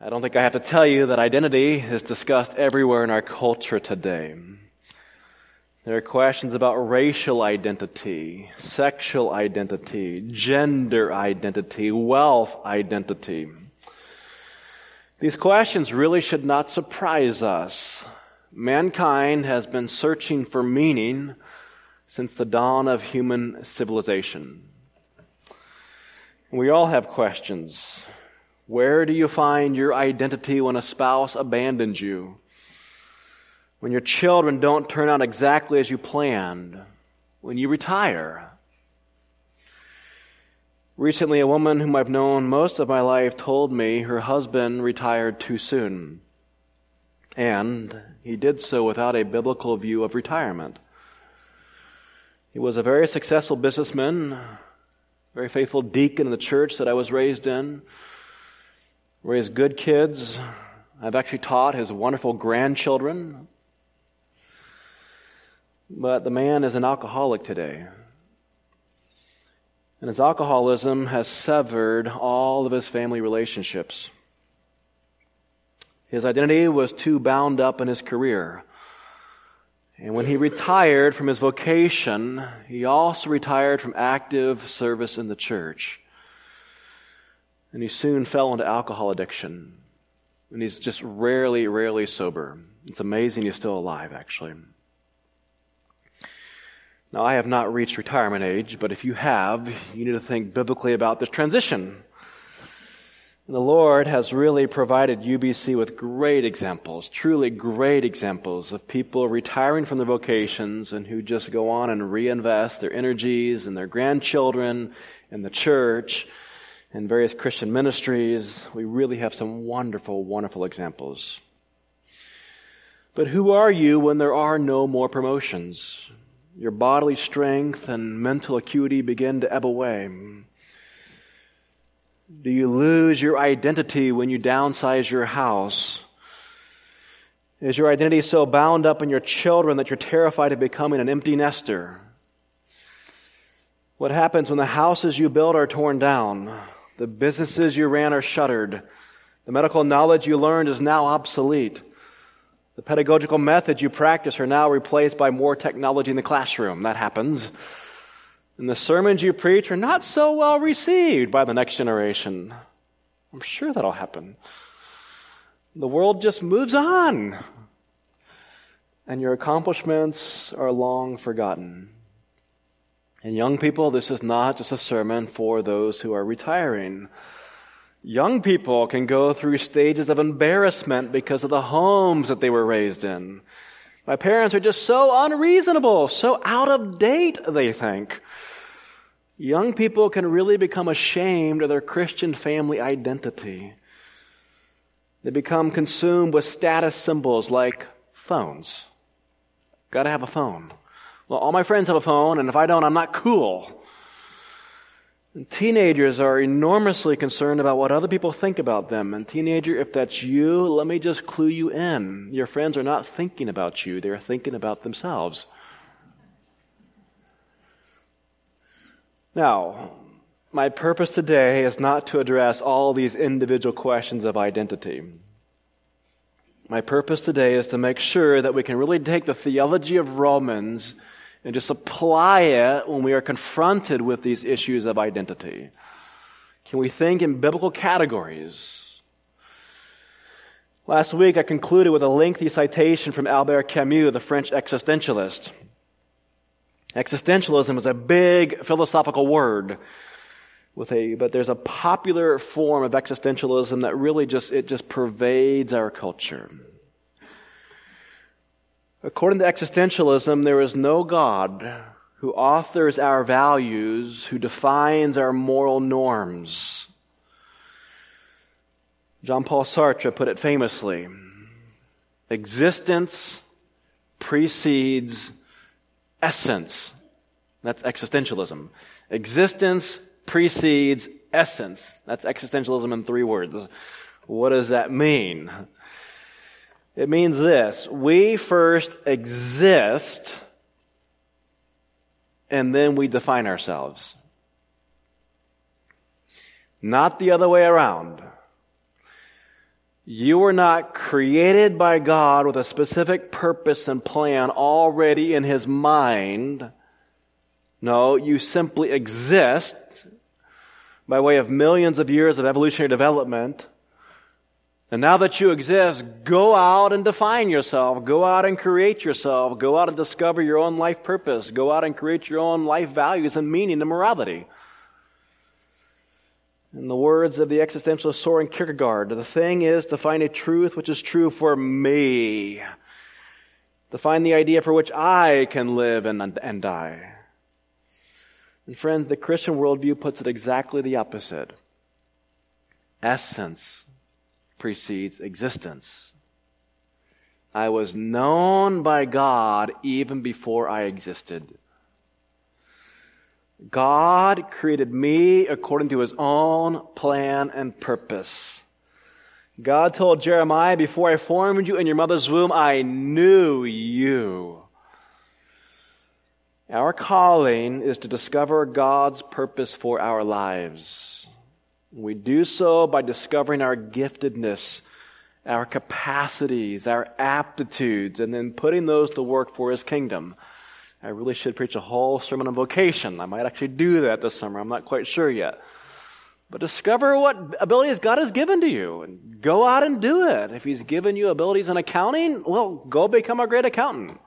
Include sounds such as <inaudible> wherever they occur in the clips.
I don't think I have to tell you that identity is discussed everywhere in our culture today. There are questions about racial identity, sexual identity, gender identity, wealth identity. These questions really should not surprise us. Mankind has been searching for meaning since the dawn of human civilization. We all have questions. Where do you find your identity when a spouse abandons you? When your children don't turn out exactly as you planned? When you retire? Recently, a woman whom I've known most of my life told me her husband retired too soon. And he did so without a biblical view of retirement. He was a very successful businessman, very faithful deacon in the church that I was raised in raised good kids. I've actually taught his wonderful grandchildren. But the man is an alcoholic today. And his alcoholism has severed all of his family relationships. His identity was too bound up in his career. And when he retired from his vocation, he also retired from active service in the church. And he soon fell into alcohol addiction. And he's just rarely, rarely sober. It's amazing he's still alive, actually. Now, I have not reached retirement age, but if you have, you need to think biblically about this transition. And the Lord has really provided UBC with great examples, truly great examples of people retiring from their vocations and who just go on and reinvest their energies and their grandchildren and the church and various Christian ministries. We really have some wonderful, wonderful examples. But who are you when there are no more promotions? Your bodily strength and mental acuity begin to ebb away. Do you lose your identity when you downsize your house? Is your identity so bound up in your children that you're terrified of becoming an empty nester? What happens when the houses you build are torn down? The businesses you ran are shuttered. The medical knowledge you learned is now obsolete. The pedagogical methods you practice are now replaced by more technology in the classroom. That happens. And the sermons you preach are not so well received by the next generation. I'm sure that'll happen. The world just moves on. And your accomplishments are long forgotten. And young people, this is not just a sermon for those who are retiring. Young people can go through stages of embarrassment because of the homes that they were raised in. My parents are just so unreasonable, so out of date, they think. Young people can really become ashamed of their Christian family identity. They become consumed with status symbols like phones. Gotta have a phone. Well, all my friends have a phone, and if I don't, I'm not cool. And teenagers are enormously concerned about what other people think about them. And teenager, if that's you, let me just clue you in. Your friends are not thinking about you, they're thinking about themselves. Now, my purpose today is not to address all these individual questions of identity. My purpose today is to make sure that we can really take the theology of Romans and just apply it when we are confronted with these issues of identity? Can we think in biblical categories? Last week, I concluded with a lengthy citation from Albert Camus, the French existentialist. Existentialism is a big philosophical word with a, but there's a popular form of existentialism that really just, it just pervades our culture. According to existentialism, there is no God who authors our values, who defines our moral norms. Jean Paul Sartre put it famously existence precedes essence. That's existentialism. Existence precedes essence. That's existentialism in three words. What does that mean? It means this we first exist, and then we define ourselves. Not the other way around. You were not created by God with a specific purpose and plan already in His mind. No, you simply exist by way of millions of years of evolutionary development. And now that you exist, go out and define yourself. Go out and create yourself. Go out and discover your own life purpose. Go out and create your own life values and meaning and morality. In the words of the existentialist Soren Kierkegaard, the thing is to find a truth which is true for me. To find the idea for which I can live and, and die. And friends, the Christian worldview puts it exactly the opposite. Essence precedes existence. I was known by God even before I existed. God created me according to his own plan and purpose. God told Jeremiah, before I formed you in your mother's womb, I knew you. Our calling is to discover God's purpose for our lives. We do so by discovering our giftedness, our capacities, our aptitudes, and then putting those to work for His kingdom. I really should preach a whole sermon on vocation. I might actually do that this summer. I'm not quite sure yet. But discover what abilities God has given to you and go out and do it. If He's given you abilities in accounting, well, go become a great accountant.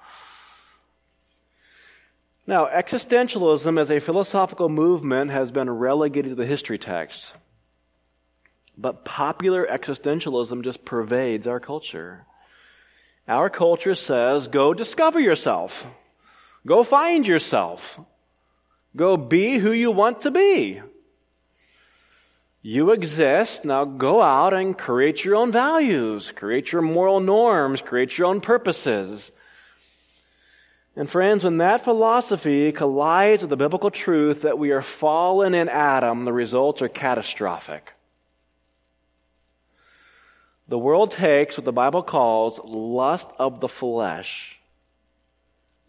Now, existentialism as a philosophical movement has been relegated to the history text. But popular existentialism just pervades our culture. Our culture says, go discover yourself. Go find yourself. Go be who you want to be. You exist, now go out and create your own values, create your moral norms, create your own purposes. And friends, when that philosophy collides with the biblical truth that we are fallen in Adam, the results are catastrophic. The world takes what the Bible calls lust of the flesh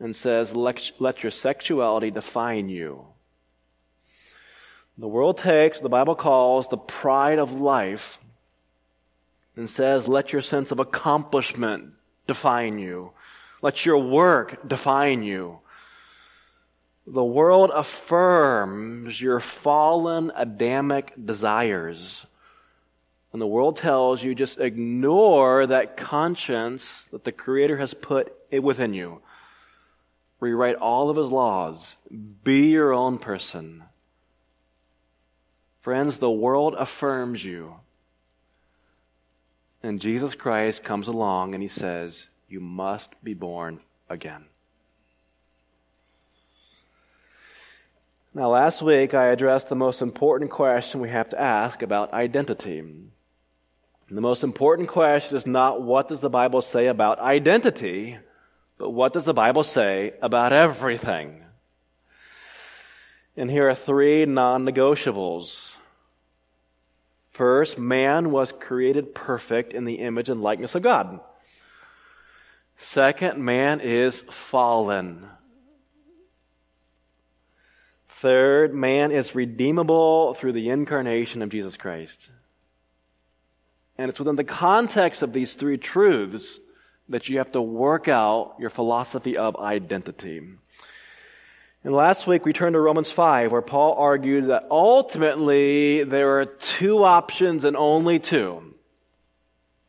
and says, let, let your sexuality define you. The world takes what the Bible calls the pride of life and says, let your sense of accomplishment define you. Let your work define you. The world affirms your fallen Adamic desires. And the world tells you just ignore that conscience that the Creator has put within you rewrite all of his laws, be your own person. Friends, the world affirms you. And Jesus Christ comes along and he says, You must be born again. Now, last week I addressed the most important question we have to ask about identity. And the most important question is not what does the Bible say about identity, but what does the Bible say about everything? And here are three non negotiables. First, man was created perfect in the image and likeness of God. Second, man is fallen. Third, man is redeemable through the incarnation of Jesus Christ. And it's within the context of these three truths that you have to work out your philosophy of identity. And last week we turned to Romans 5 where Paul argued that ultimately there are two options and only two.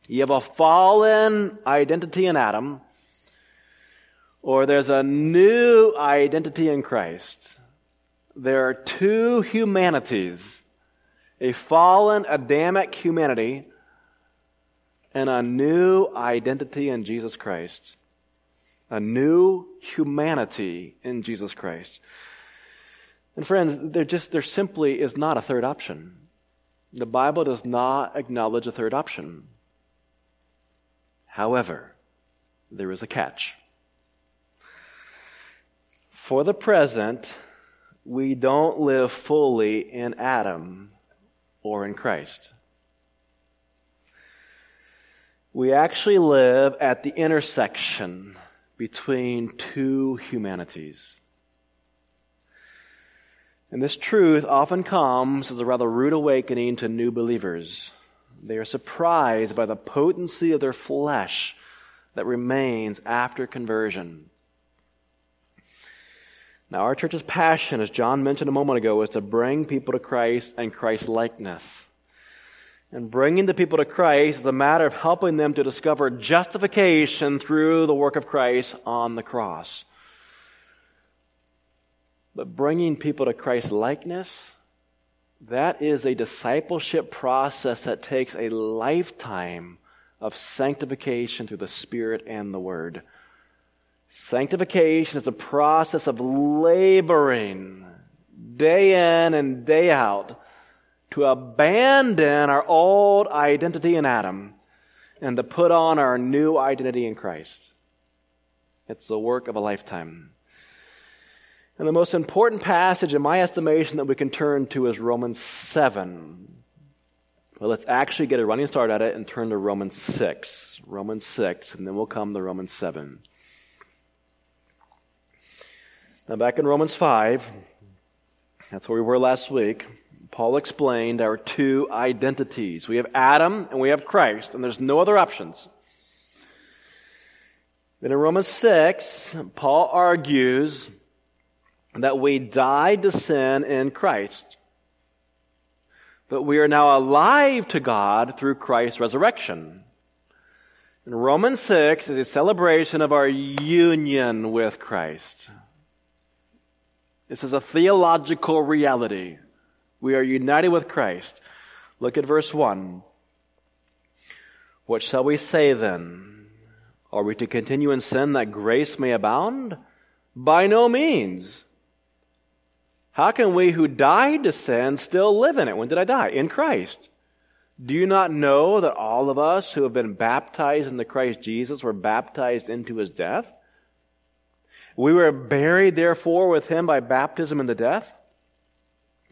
You have a fallen identity in Adam or there's a new identity in Christ. There are two humanities. A fallen Adamic humanity and a new identity in Jesus Christ. A new humanity in Jesus Christ. And friends, there just, there simply is not a third option. The Bible does not acknowledge a third option. However, there is a catch. For the present, we don't live fully in Adam or in Christ we actually live at the intersection between two humanities. And this truth often comes as a rather rude awakening to new believers. They are surprised by the potency of their flesh that remains after conversion. Now, our church's passion, as John mentioned a moment ago, is to bring people to Christ and Christ likeness. And bringing the people to Christ is a matter of helping them to discover justification through the work of Christ on the cross. But bringing people to Christ's likeness, that is a discipleship process that takes a lifetime of sanctification through the Spirit and the Word. Sanctification is a process of laboring day in and day out to abandon our old identity in Adam and to put on our new identity in Christ. It's the work of a lifetime. And the most important passage, in my estimation, that we can turn to is Romans 7. Well, let's actually get a running start at it and turn to Romans 6. Romans 6, and then we'll come to Romans 7. Now, back in Romans 5, that's where we were last week, Paul explained our two identities. We have Adam and we have Christ, and there's no other options. Then in Romans 6, Paul argues that we died to sin in Christ. But we are now alive to God through Christ's resurrection. And Romans 6 is a celebration of our union with Christ. This is a theological reality. We are united with Christ. Look at verse 1. What shall we say then? Are we to continue in sin that grace may abound? By no means. How can we who died to sin still live in it? When did I die? In Christ. Do you not know that all of us who have been baptized into Christ Jesus were baptized into his death? We were buried, therefore, with him by baptism into death,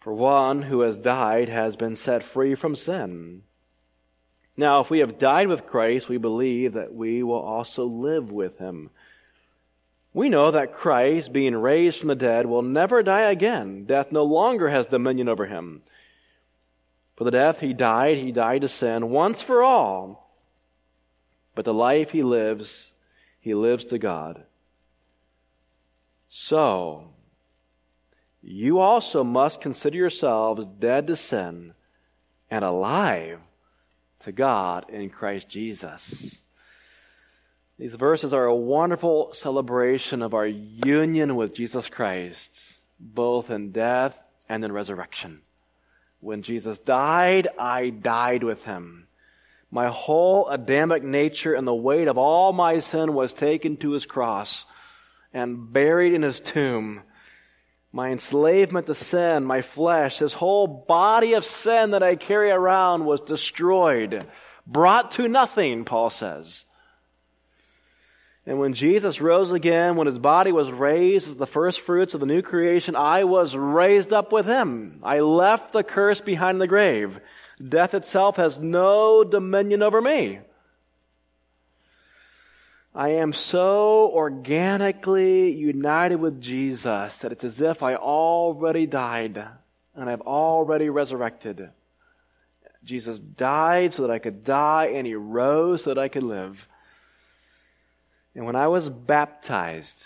For one who has died has been set free from sin. Now, if we have died with Christ, we believe that we will also live with him. We know that Christ, being raised from the dead, will never die again. Death no longer has dominion over him. For the death he died, he died to sin once for all. But the life he lives, he lives to God. So, you also must consider yourselves dead to sin and alive to God in Christ Jesus. These verses are a wonderful celebration of our union with Jesus Christ, both in death and in resurrection. When Jesus died, I died with him. My whole Adamic nature and the weight of all my sin was taken to his cross and buried in his tomb. My enslavement to sin, my flesh, this whole body of sin that I carry around was destroyed, brought to nothing, Paul says. And when Jesus rose again, when his body was raised as the first fruits of the new creation, I was raised up with him. I left the curse behind the grave. Death itself has no dominion over me. I am so organically united with Jesus that it's as if I already died and I've already resurrected. Jesus died so that I could die and he rose so that I could live. And when I was baptized,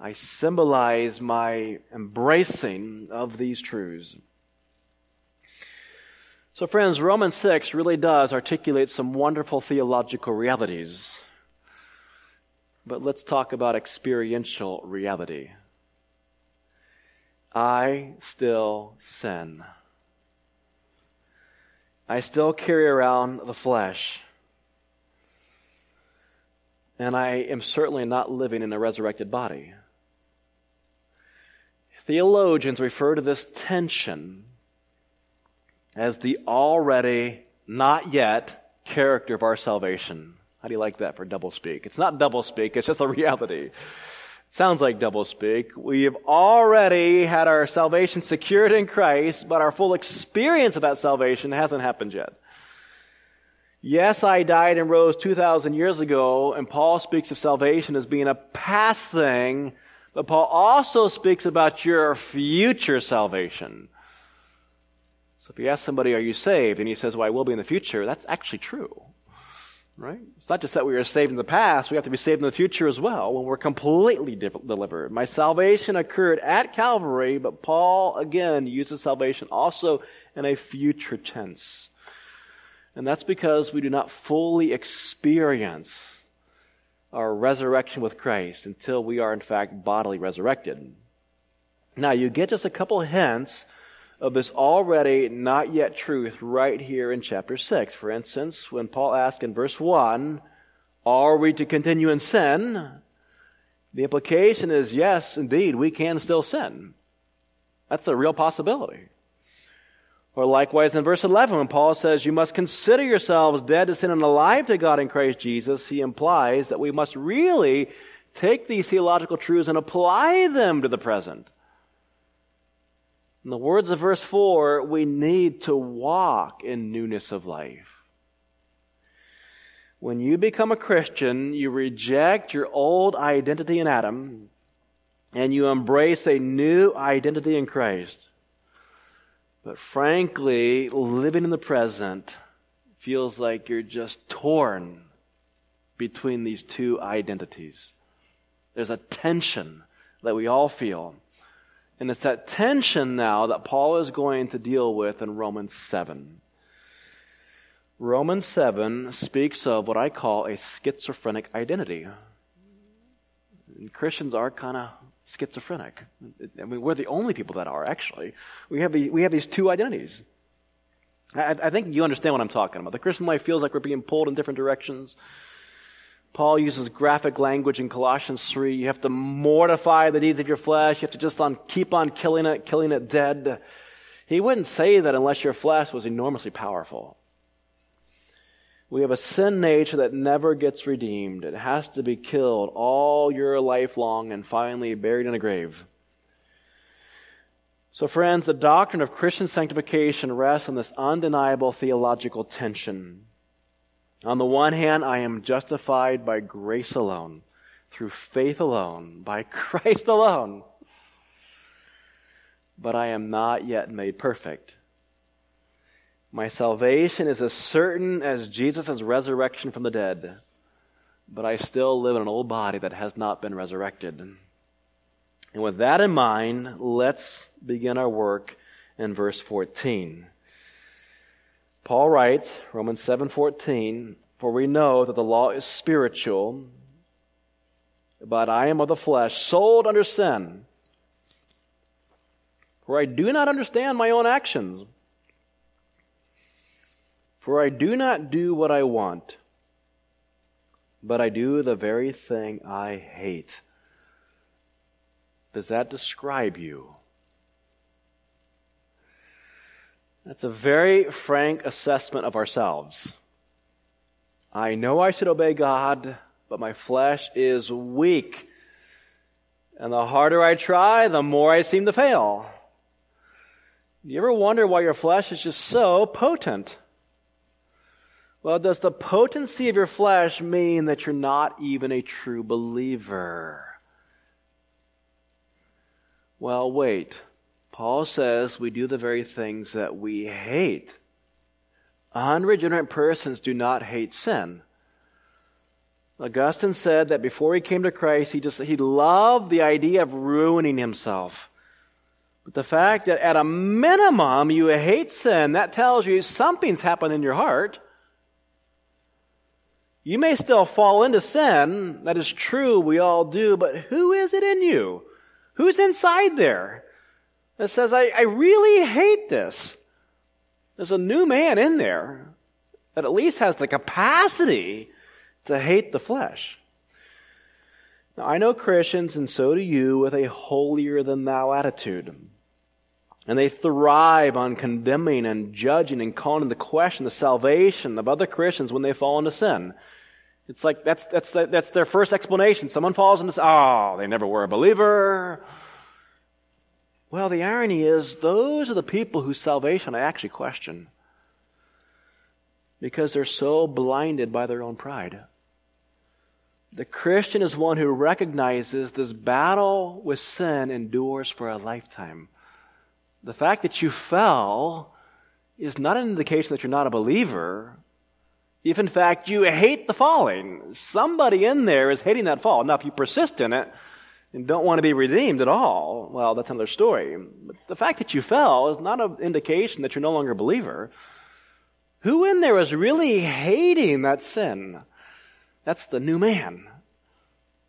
I symbolized my embracing of these truths. So, friends, Romans 6 really does articulate some wonderful theological realities. But let's talk about experiential reality. I still sin. I still carry around the flesh and I am certainly not living in a resurrected body. Theologians refer to this tension as the already not yet character of our salvation. How do you like that for doublespeak? It's not doublespeak, it's just a reality. It sounds like doublespeak. We have already had our salvation secured in Christ, but our full experience of that salvation hasn't happened yet. Yes, I died and rose 2,000 years ago, and Paul speaks of salvation as being a past thing, but Paul also speaks about your future salvation. So if you ask somebody, are you saved? And he says, well, I will be in the future, that's actually true. Right? It's not just that we are saved in the past, we have to be saved in the future as well when we're completely de- delivered. My salvation occurred at Calvary, but Paul again uses salvation also in a future tense. And that's because we do not fully experience our resurrection with Christ until we are in fact bodily resurrected. Now you get just a couple hints of this already not yet truth right here in chapter 6. For instance, when Paul asks in verse 1, Are we to continue in sin? The implication is yes, indeed, we can still sin. That's a real possibility. Or likewise in verse 11, when Paul says, You must consider yourselves dead to sin and alive to God in Christ Jesus, he implies that we must really take these theological truths and apply them to the present. In the words of verse 4, we need to walk in newness of life. When you become a Christian, you reject your old identity in Adam and you embrace a new identity in Christ. But frankly, living in the present feels like you're just torn between these two identities. There's a tension that we all feel. And it's that tension now that Paul is going to deal with in Romans 7. Romans 7 speaks of what I call a schizophrenic identity. And Christians are kind of schizophrenic. I mean, we're the only people that are, actually. We have, the, we have these two identities. I, I think you understand what I'm talking about. The Christian life feels like we're being pulled in different directions. Paul uses graphic language in Colossians 3. You have to mortify the deeds of your flesh. You have to just on, keep on killing it, killing it dead. He wouldn't say that unless your flesh was enormously powerful. We have a sin nature that never gets redeemed. It has to be killed all your life long and finally buried in a grave. So, friends, the doctrine of Christian sanctification rests on this undeniable theological tension. On the one hand, I am justified by grace alone, through faith alone, by <laughs> Christ alone. But I am not yet made perfect. My salvation is as certain as Jesus' resurrection from the dead, but I still live in an old body that has not been resurrected. And with that in mind, let's begin our work in verse 14. Paul writes, Romans 7:14, "For we know that the law is spiritual, but I am of the flesh, sold under sin. For I do not understand my own actions. For I do not do what I want, but I do the very thing I hate." Does that describe you? That's a very frank assessment of ourselves. I know I should obey God, but my flesh is weak. And the harder I try, the more I seem to fail. You ever wonder why your flesh is just so potent? Well, does the potency of your flesh mean that you're not even a true believer? Well, wait. Paul says we do the very things that we hate. Unregenerate persons do not hate sin. Augustine said that before he came to Christ, he just he loved the idea of ruining himself. But the fact that at a minimum you hate sin, that tells you something's happened in your heart. You may still fall into sin. That is true, we all do, but who is it in you? Who's inside there? That says, I, I really hate this. There's a new man in there that at least has the capacity to hate the flesh. Now, I know Christians, and so do you, with a holier than thou attitude. And they thrive on condemning and judging and calling into question the salvation of other Christians when they fall into sin. It's like that's, that's, that's their first explanation. Someone falls into sin. Oh, they never were a believer. Well, the irony is, those are the people whose salvation I actually question. Because they're so blinded by their own pride. The Christian is one who recognizes this battle with sin endures for a lifetime. The fact that you fell is not an indication that you're not a believer. If in fact you hate the falling, somebody in there is hating that fall. Now, if you persist in it and don't want to be redeemed at all, well, that's another story. But the fact that you fell is not an indication that you're no longer a believer. Who in there is really hating that sin? That's the new man.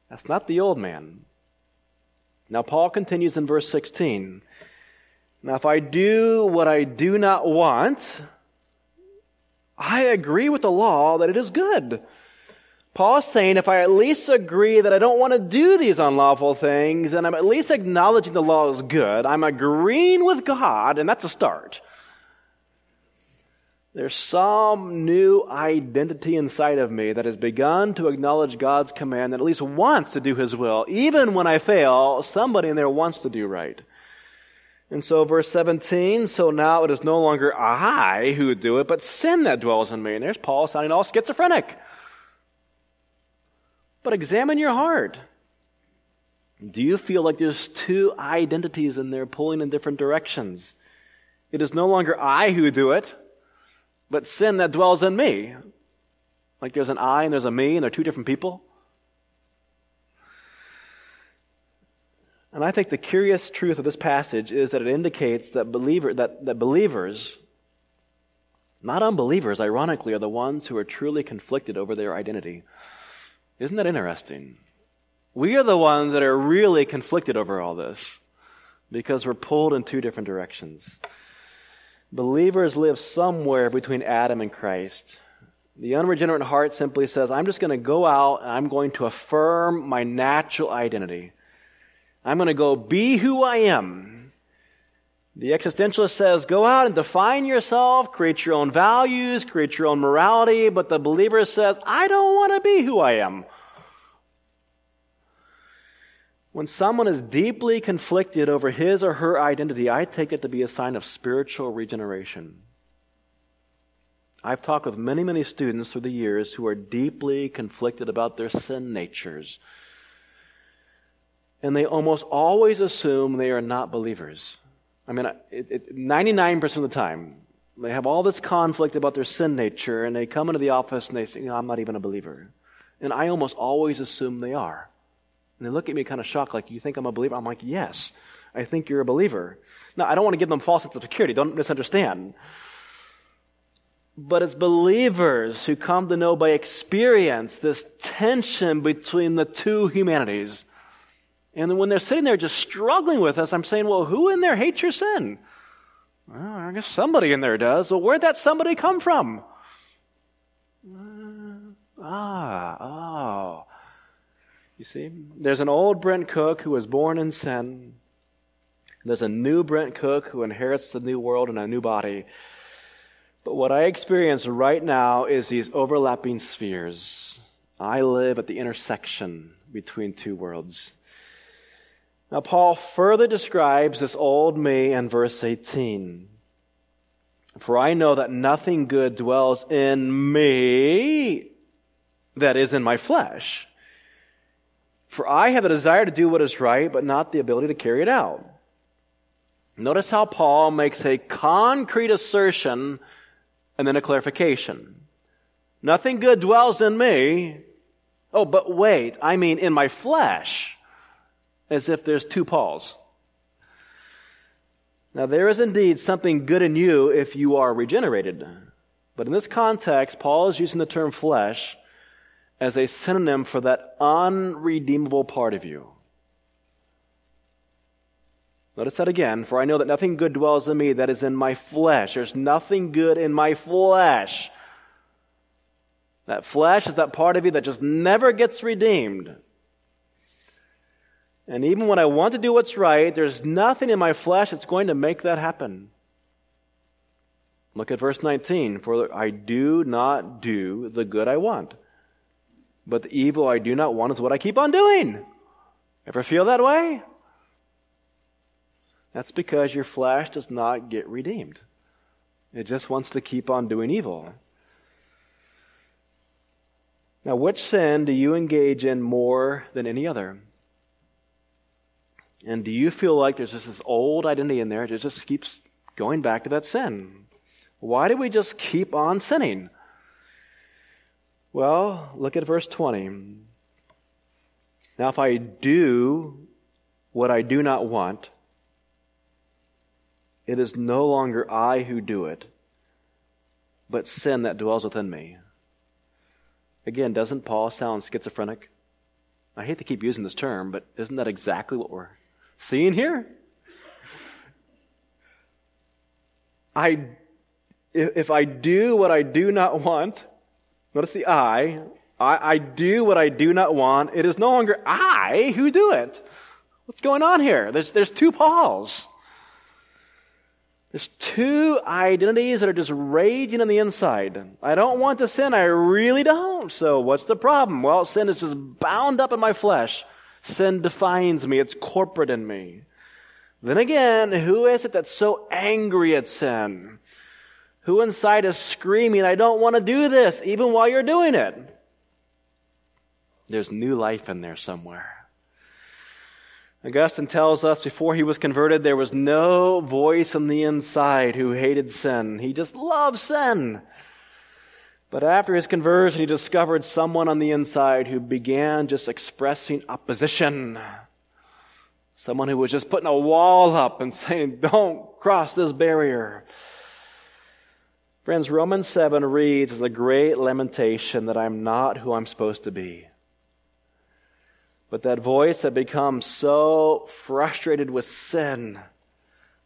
That's not the old man. Now, Paul continues in verse 16. Now, if I do what I do not want, I agree with the law that it is good. Paul's saying if I at least agree that I don't want to do these unlawful things, and I'm at least acknowledging the law is good, I'm agreeing with God, and that's a start. There's some new identity inside of me that has begun to acknowledge God's command and at least wants to do His will. Even when I fail, somebody in there wants to do right. And so verse 17, so now it is no longer I who do it, but sin that dwells in me. And there's Paul sounding all schizophrenic. But examine your heart. Do you feel like there's two identities in there pulling in different directions? It is no longer I who do it, but sin that dwells in me. Like there's an I and there's a me and they're two different people. And I think the curious truth of this passage is that it indicates that, believer, that, that believers, not unbelievers, ironically, are the ones who are truly conflicted over their identity. Isn't that interesting? We are the ones that are really conflicted over all this because we're pulled in two different directions. Believers live somewhere between Adam and Christ. The unregenerate heart simply says, I'm just going to go out and I'm going to affirm my natural identity. I'm going to go be who I am. The existentialist says, go out and define yourself, create your own values, create your own morality, but the believer says, I don't want to be who I am. When someone is deeply conflicted over his or her identity, I take it to be a sign of spiritual regeneration. I've talked with many, many students through the years who are deeply conflicted about their sin natures and they almost always assume they are not believers. I mean, it, it, 99% of the time, they have all this conflict about their sin nature, and they come into the office and they say, you know, I'm not even a believer. And I almost always assume they are. And they look at me kind of shocked, like, you think I'm a believer? I'm like, yes, I think you're a believer. Now, I don't want to give them false sense of security. Don't misunderstand. But it's believers who come to know by experience this tension between the two humanities and then when they're sitting there just struggling with us, I'm saying, well, who in there hates your sin? Well, I guess somebody in there does. Well, where'd that somebody come from? Uh, ah, oh. You see, there's an old Brent Cook who was born in sin. There's a new Brent Cook who inherits the new world and a new body. But what I experience right now is these overlapping spheres. I live at the intersection between two worlds. Now, Paul further describes this old me in verse 18. For I know that nothing good dwells in me that is in my flesh. For I have a desire to do what is right, but not the ability to carry it out. Notice how Paul makes a concrete assertion and then a clarification. Nothing good dwells in me. Oh, but wait, I mean in my flesh as if there's two Pauls. Now, there is indeed something good in you if you are regenerated. But in this context, Paul is using the term flesh as a synonym for that unredeemable part of you. Notice that again. For I know that nothing good dwells in me that is in my flesh. There's nothing good in my flesh. That flesh is that part of you that just never gets redeemed. And even when I want to do what's right, there's nothing in my flesh that's going to make that happen. Look at verse 19. For I do not do the good I want, but the evil I do not want is what I keep on doing. Ever feel that way? That's because your flesh does not get redeemed. It just wants to keep on doing evil. Now, which sin do you engage in more than any other? And do you feel like there's just this old identity in there It just keeps going back to that sin? Why do we just keep on sinning? Well, look at verse 20. Now, if I do what I do not want, it is no longer I who do it, but sin that dwells within me. Again, doesn't Paul sound schizophrenic? I hate to keep using this term, but isn't that exactly what we're seeing here? I, if I do what I do not want, notice the I, I, I do what I do not want, it is no longer I who do it. What's going on here? There's, there's two Pauls. There's two identities that are just raging on the inside. I don't want to sin. I really don't. So what's the problem? Well, sin is just bound up in my flesh. Sin defines me. It's corporate in me. Then again, who is it that's so angry at sin? Who inside is screaming, I don't want to do this, even while you're doing it? There's new life in there somewhere. Augustine tells us before he was converted, there was no voice on the inside who hated sin. He just loved sin. But after his conversion, he discovered someone on the inside who began just expressing opposition. Someone who was just putting a wall up and <laughs> saying, Don't cross this barrier. Friends, Romans 7 reads as a great lamentation that I'm not who I'm supposed to be. But that voice that becomes so frustrated with sin,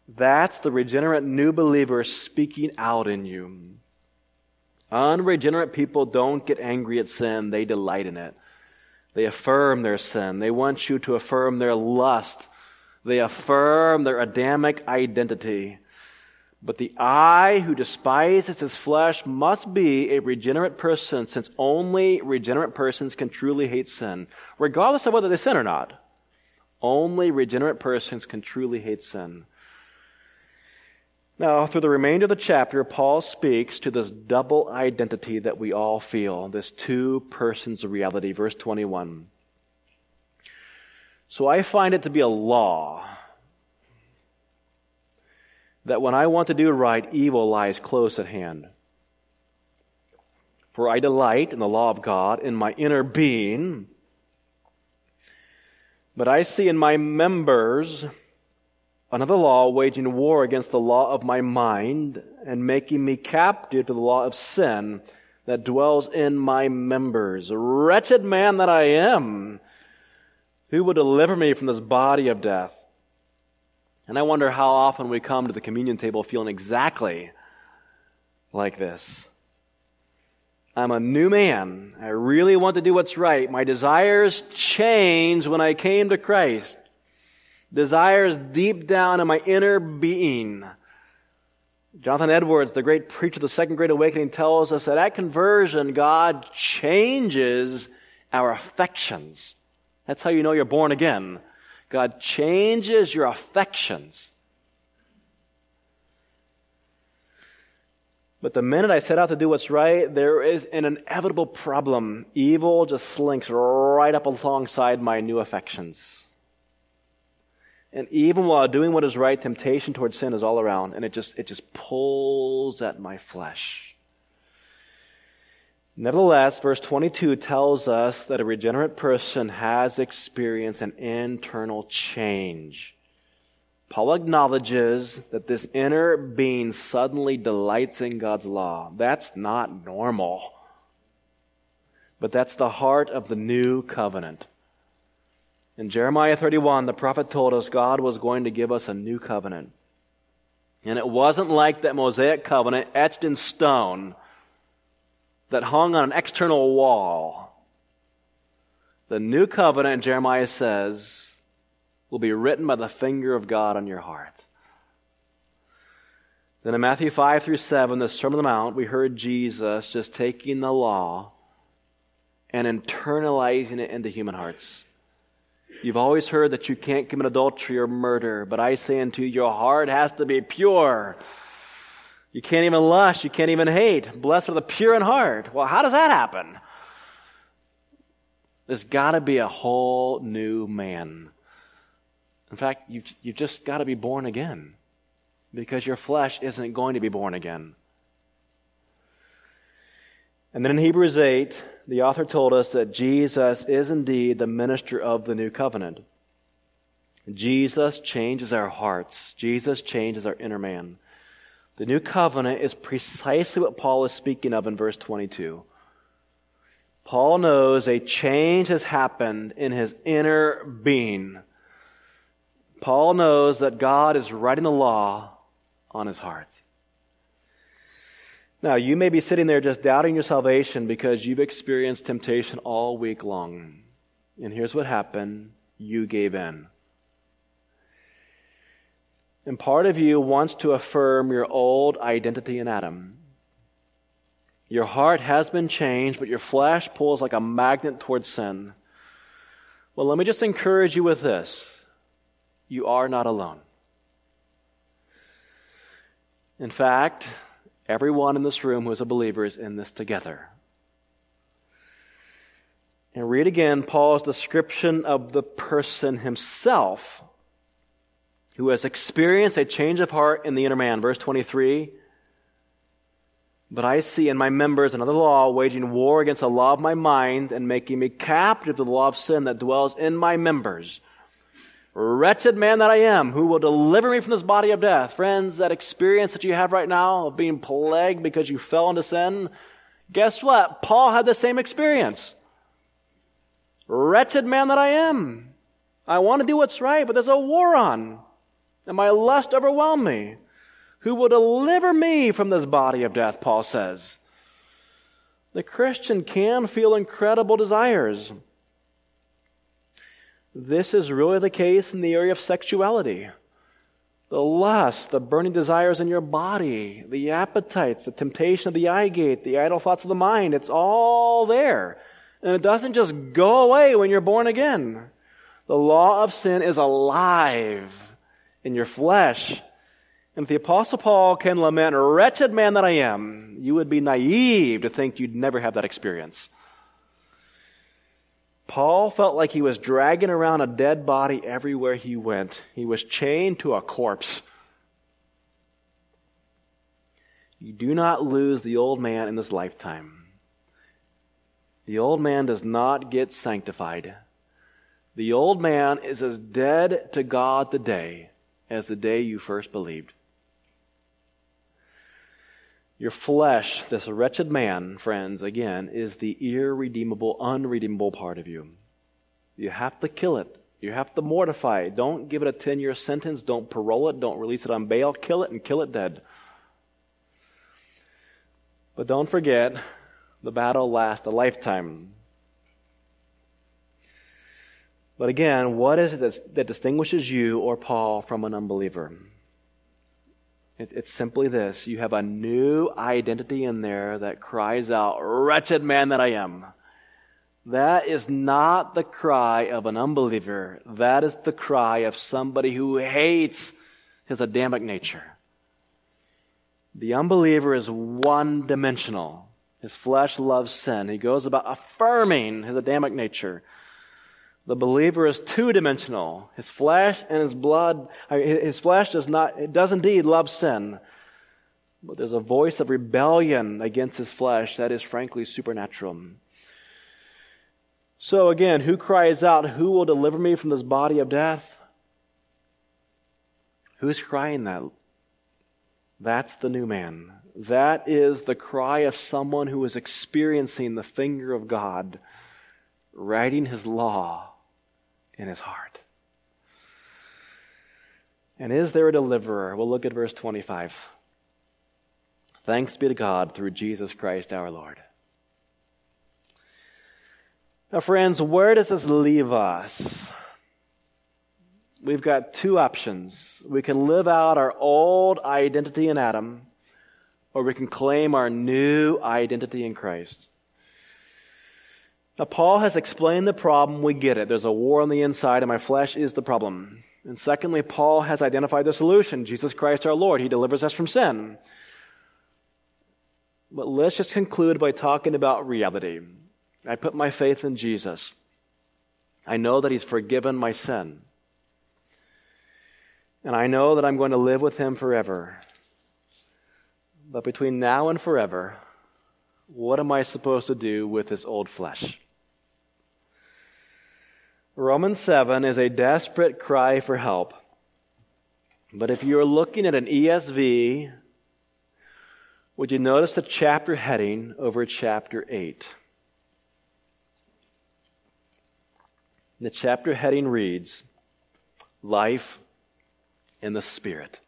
that's the regenerate new believer speaking out in you. Unregenerate people don't get angry at sin, they delight in it. They affirm their sin. They want you to affirm their lust. They affirm their Adamic identity. But the I who despises his flesh must be a regenerate person, since only regenerate persons can truly hate sin, regardless of whether they sin or not. Only regenerate persons can truly hate sin. Now, through the remainder of the chapter, Paul speaks to this double identity that we all feel, this two persons reality. Verse 21. So I find it to be a law that when I want to do right, evil lies close at hand. For I delight in the law of God in my inner being, but I see in my members another law waging war against the law of my mind and making me captive to the law of sin that dwells in my members. Wretched man that I am, who will deliver me from this body of death? And I wonder how often we come to the communion table feeling exactly like this. I'm a new man. I really want to do what's right. My desires changed when I came to Christ. Desires deep down in my inner being. Jonathan Edwards, the great preacher of the Second Great Awakening, tells us that at conversion, God changes our affections. That's how you know you're born again. God changes your affections. But the minute I set out to do what's right, there is an inevitable problem. Evil just slinks right up alongside my new affections. And even while doing what is right, temptation towards sin is all around, and it just, it just pulls at my flesh. Nevertheless, verse 22 tells us that a regenerate person has experienced an internal change. Paul acknowledges that this inner being suddenly delights in God's law. That's not normal. But that's the heart of the new covenant. In Jeremiah 31, the prophet told us God was going to give us a new covenant. And it wasn't like that Mosaic covenant etched in stone that hung on an external wall. The new covenant, Jeremiah says, will be written by the finger of God on your heart. Then in Matthew 5 through 7, the Sermon on the Mount, we heard Jesus just taking the law and internalizing it into human hearts. You've always heard that you can't commit adultery or murder, but I say unto you, your heart has to be pure. You can't even lust, you can't even hate. Blessed are the pure in heart. Well, how does that happen? There's got to be a whole new man. In fact, you, you've just got to be born again because your flesh isn't going to be born again. And then in Hebrews 8, the author told us that Jesus is indeed the minister of the new covenant. Jesus changes our hearts. Jesus changes our inner man. The new covenant is precisely what Paul is speaking of in verse 22. Paul knows a change has happened in his inner being. Paul knows that God is writing the law on his heart. Now, you may be sitting there just doubting your salvation because you've experienced temptation all week long. And here's what happened you gave in. And part of you wants to affirm your old identity in Adam. Your heart has been changed, but your flesh pulls like a magnet towards sin. Well, let me just encourage you with this you are not alone. In fact, everyone in this room who is a believer is in this together. And read again Paul's description of the person himself who has experienced a change of heart in the inner man. Verse 23 But I see in my members another law waging war against the law of my mind and making me captive to the law of sin that dwells in my members. Wretched man that I am, who will deliver me from this body of death? Friends, that experience that you have right now of being plagued because you fell into sin, guess what? Paul had the same experience. Wretched man that I am. I want to do what's right, but there's a war on. And my lust overwhelmed me. Who will deliver me from this body of death, Paul says. The Christian can feel incredible desires. This is really the case in the area of sexuality. The lust, the burning desires in your body, the appetites, the temptation of the eye gate, the idle thoughts of the mind, it's all there. And it doesn't just go away when you're born again. The law of sin is alive in your flesh. And if the apostle Paul can lament, wretched man that I am, you would be naive to think you'd never have that experience. Paul felt like he was dragging around a dead body everywhere he went. He was chained to a corpse. You do not lose the old man in this lifetime. The old man does not get sanctified. The old man is as dead to God today as the day you first believed. Your flesh, this wretched man, friends, again, is the irredeemable, unredeemable part of you. You have to kill it. You have to mortify it. Don't give it a 10 year sentence. Don't parole it. Don't release it on bail. Kill it and kill it dead. But don't forget, the battle lasts a lifetime. But again, what is it that distinguishes you or Paul from an unbeliever? It, it's simply this you have a new identity in there that cries out, Wretched man that I am. That is not the cry of an unbeliever. That is the cry of somebody who hates his Adamic nature. The unbeliever is one dimensional. His flesh loves sin. He goes about affirming his Adamic nature. The believer is two dimensional. His flesh and his blood, uh, his flesh does not, it does indeed love sin. But there's a voice of rebellion against his flesh that is frankly supernatural. So again, who cries out, Who will deliver me from this body of death? Who's crying that? That's the new man. That is the cry of someone who is experiencing the finger of God writing his law in his heart. And is there a deliverer? We'll look at verse 25. Thanks be to God through Jesus Christ our Lord. Now, friends, where does this leave us? we've got two options. We can live out our old identity in Adam, or we can claim our new identity in Christ. Now, Paul has explained the problem. We get it. There's a war on the inside, and my flesh is the problem. And secondly, Paul has identified the solution Jesus Christ our Lord. He delivers us from sin. But let's just conclude by talking about reality. I put my faith in Jesus. I know that He's forgiven my sin. And I know that I'm going to live with Him forever. But between now and forever, what am I supposed to do with this old flesh? Romans 7 is a desperate cry for help. But if you're looking at an ESV, would you notice the chapter heading over chapter 8? The chapter heading reads Life in the Spirit.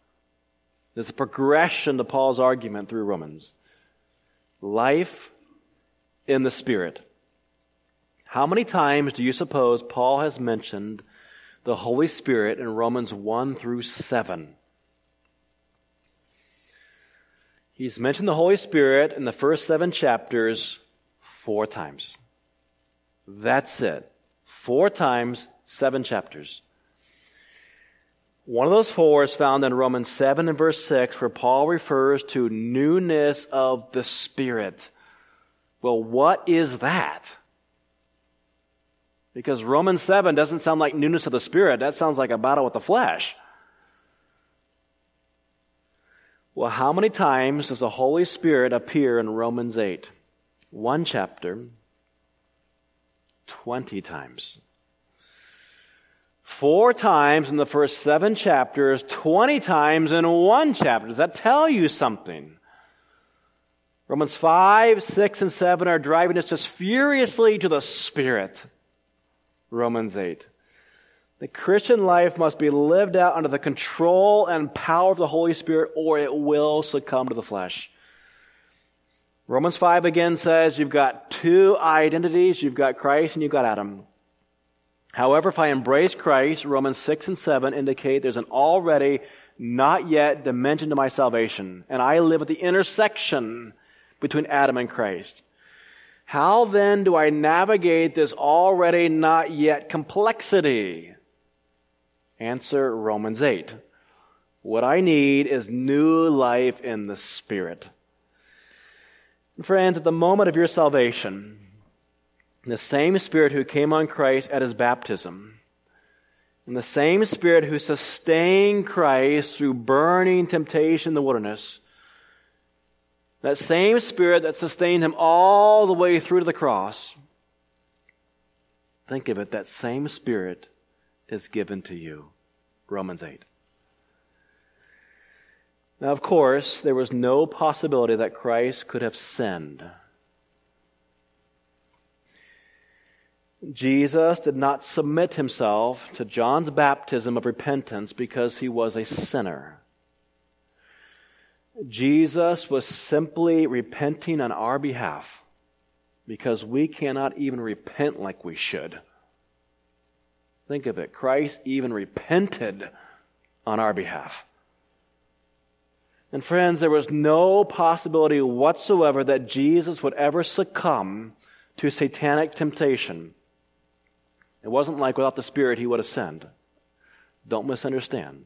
There's a progression to Paul's argument through Romans. Life in the Spirit. How many times do you suppose Paul has mentioned the Holy Spirit in Romans 1 through 7? He's mentioned the Holy Spirit in the first seven chapters four times. That's it. Four times, seven chapters. One of those four is found in Romans 7 and verse 6, where Paul refers to newness of the Spirit. Well, what is that? Because Romans 7 doesn't sound like newness of the Spirit. That sounds like a battle with the flesh. Well, how many times does the Holy Spirit appear in Romans 8? One chapter, 20 times. Four times in the first seven chapters, 20 times in one chapter. Does that tell you something? Romans 5, 6, and 7 are driving us just furiously to the Spirit. Romans 8. The Christian life must be lived out under the control and power of the Holy Spirit, or it will succumb to the flesh. Romans 5 again says you've got two identities. You've got Christ and you've got Adam. However, if I embrace Christ, Romans 6 and 7 indicate there's an already not yet dimension to my salvation. And I live at the intersection between Adam and Christ. How then do I navigate this already not yet complexity? Answer Romans 8. What I need is new life in the Spirit. Friends, at the moment of your salvation, the same Spirit who came on Christ at his baptism, and the same Spirit who sustained Christ through burning temptation in the wilderness, that same Spirit that sustained him all the way through to the cross, think of it, that same Spirit is given to you. Romans 8. Now, of course, there was no possibility that Christ could have sinned. Jesus did not submit himself to John's baptism of repentance because he was a sinner. Jesus was simply repenting on our behalf because we cannot even repent like we should. Think of it. Christ even repented on our behalf. And friends, there was no possibility whatsoever that Jesus would ever succumb to satanic temptation. It wasn't like without the Spirit he would ascend. Don't misunderstand.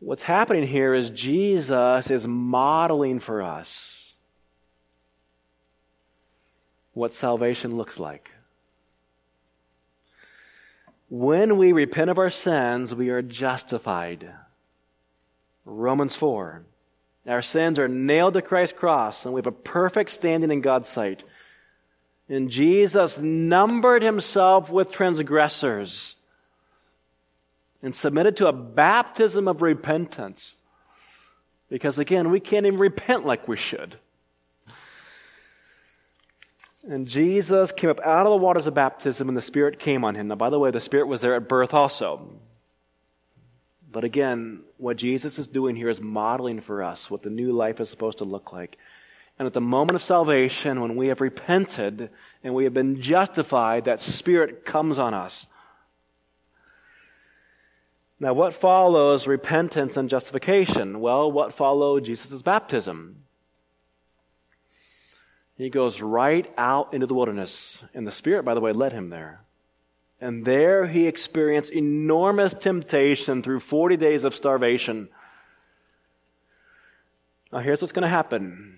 What's happening here is Jesus is modeling for us what salvation looks like. When we repent of our sins, we are justified. Romans 4. Our sins are nailed to Christ's cross, and we have a perfect standing in God's sight. And Jesus numbered himself with transgressors and submitted to a baptism of repentance. Because again, we can't even repent like we should. And Jesus came up out of the waters of baptism and the Spirit came on him. Now, by the way, the Spirit was there at birth also. But again, what Jesus is doing here is modeling for us what the new life is supposed to look like. And at the moment of salvation, when we have repented and we have been justified, that Spirit comes on us Now, what follows repentance and justification? Well, what followed Jesus' baptism? He goes right out into the wilderness. And the Spirit, by the way, led him there. And there he experienced enormous temptation through 40 days of starvation. Now, here's what's going to happen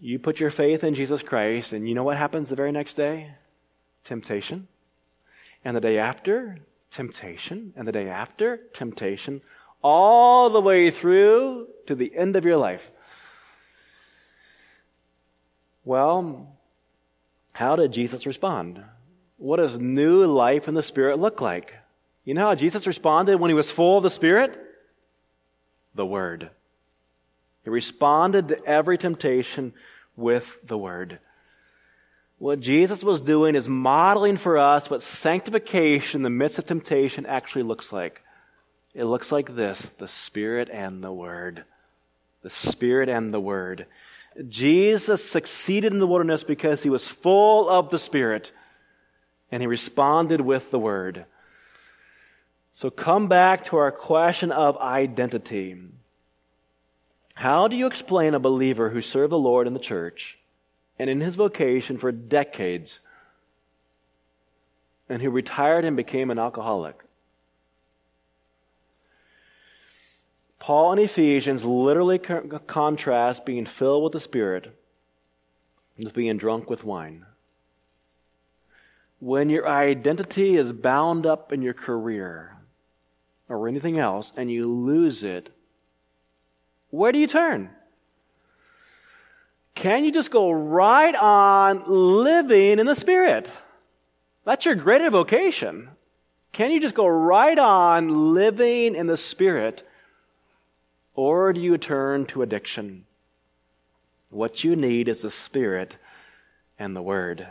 you put your faith in Jesus Christ, and you know what happens the very next day? Temptation. And the day after, temptation. And the day after, temptation. All the way through to the end of your life. Well, how did Jesus respond? What does new life in the Spirit look like? You know how Jesus responded when he was full of the Spirit? The Word. He responded to every temptation with the Word. What Jesus was doing is modeling for us what sanctification in the midst of temptation actually looks like. It looks like this the Spirit and the Word. The Spirit and the Word. Jesus succeeded in the wilderness because he was full of the Spirit and he responded with the Word. So come back to our question of identity. How do you explain a believer who served the Lord in the church and in his vocation for decades and who retired and became an alcoholic? Paul in Ephesians literally contrasts being filled with the Spirit with being drunk with wine. When your identity is bound up in your career or anything else and you lose it, where do you turn? Can you just go right on living in the Spirit? That's your greater vocation. Can you just go right on living in the Spirit? Or do you turn to addiction? What you need is the Spirit and the Word.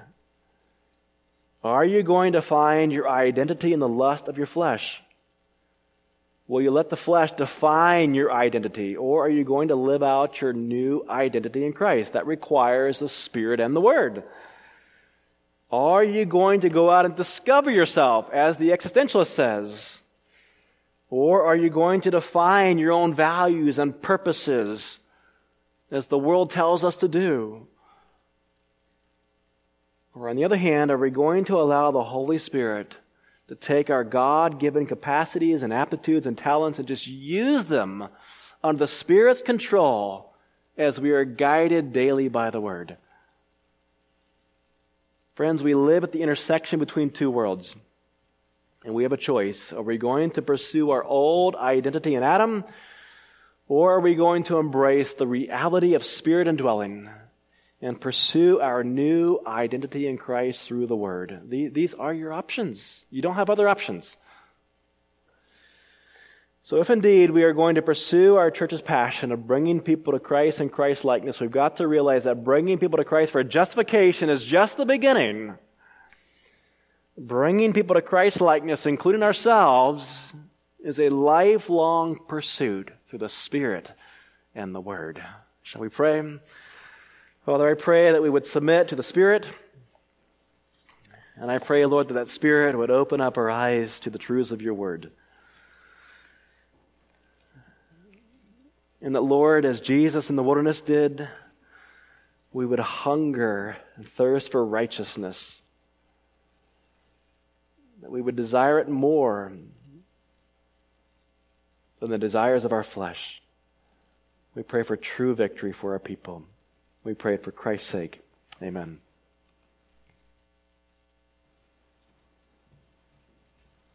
Are you going to find your identity in the lust of your flesh? Will you let the flesh define your identity, or are you going to live out your new identity in Christ? That requires the Spirit and the Word. Are you going to go out and discover yourself, as the existentialist says? Or are you going to define your own values and purposes, as the world tells us to do? Or on the other hand, are we going to allow the Holy Spirit to take our God given capacities and aptitudes and talents and just use them under the Spirit's control as we are guided daily by the Word. Friends, we live at the intersection between two worlds. And we have a choice. Are we going to pursue our old identity in Adam? Or are we going to embrace the reality of spirit indwelling and pursue our new identity in Christ through the Word. These are your options. You don't have other options. So, if indeed we are going to pursue our church's passion of bringing people to Christ and Christ likeness, we've got to realize that bringing people to Christ for justification is just the beginning. Bringing people to Christ likeness, including ourselves, is a lifelong pursuit through the Spirit and the Word. Shall we pray? Father, I pray that we would submit to the Spirit. And I pray, Lord, that that Spirit would open up our eyes to the truths of your word. And that, Lord, as Jesus in the wilderness did, we would hunger and thirst for righteousness. That we would desire it more than the desires of our flesh. We pray for true victory for our people. We pray it for Christ's sake. Amen.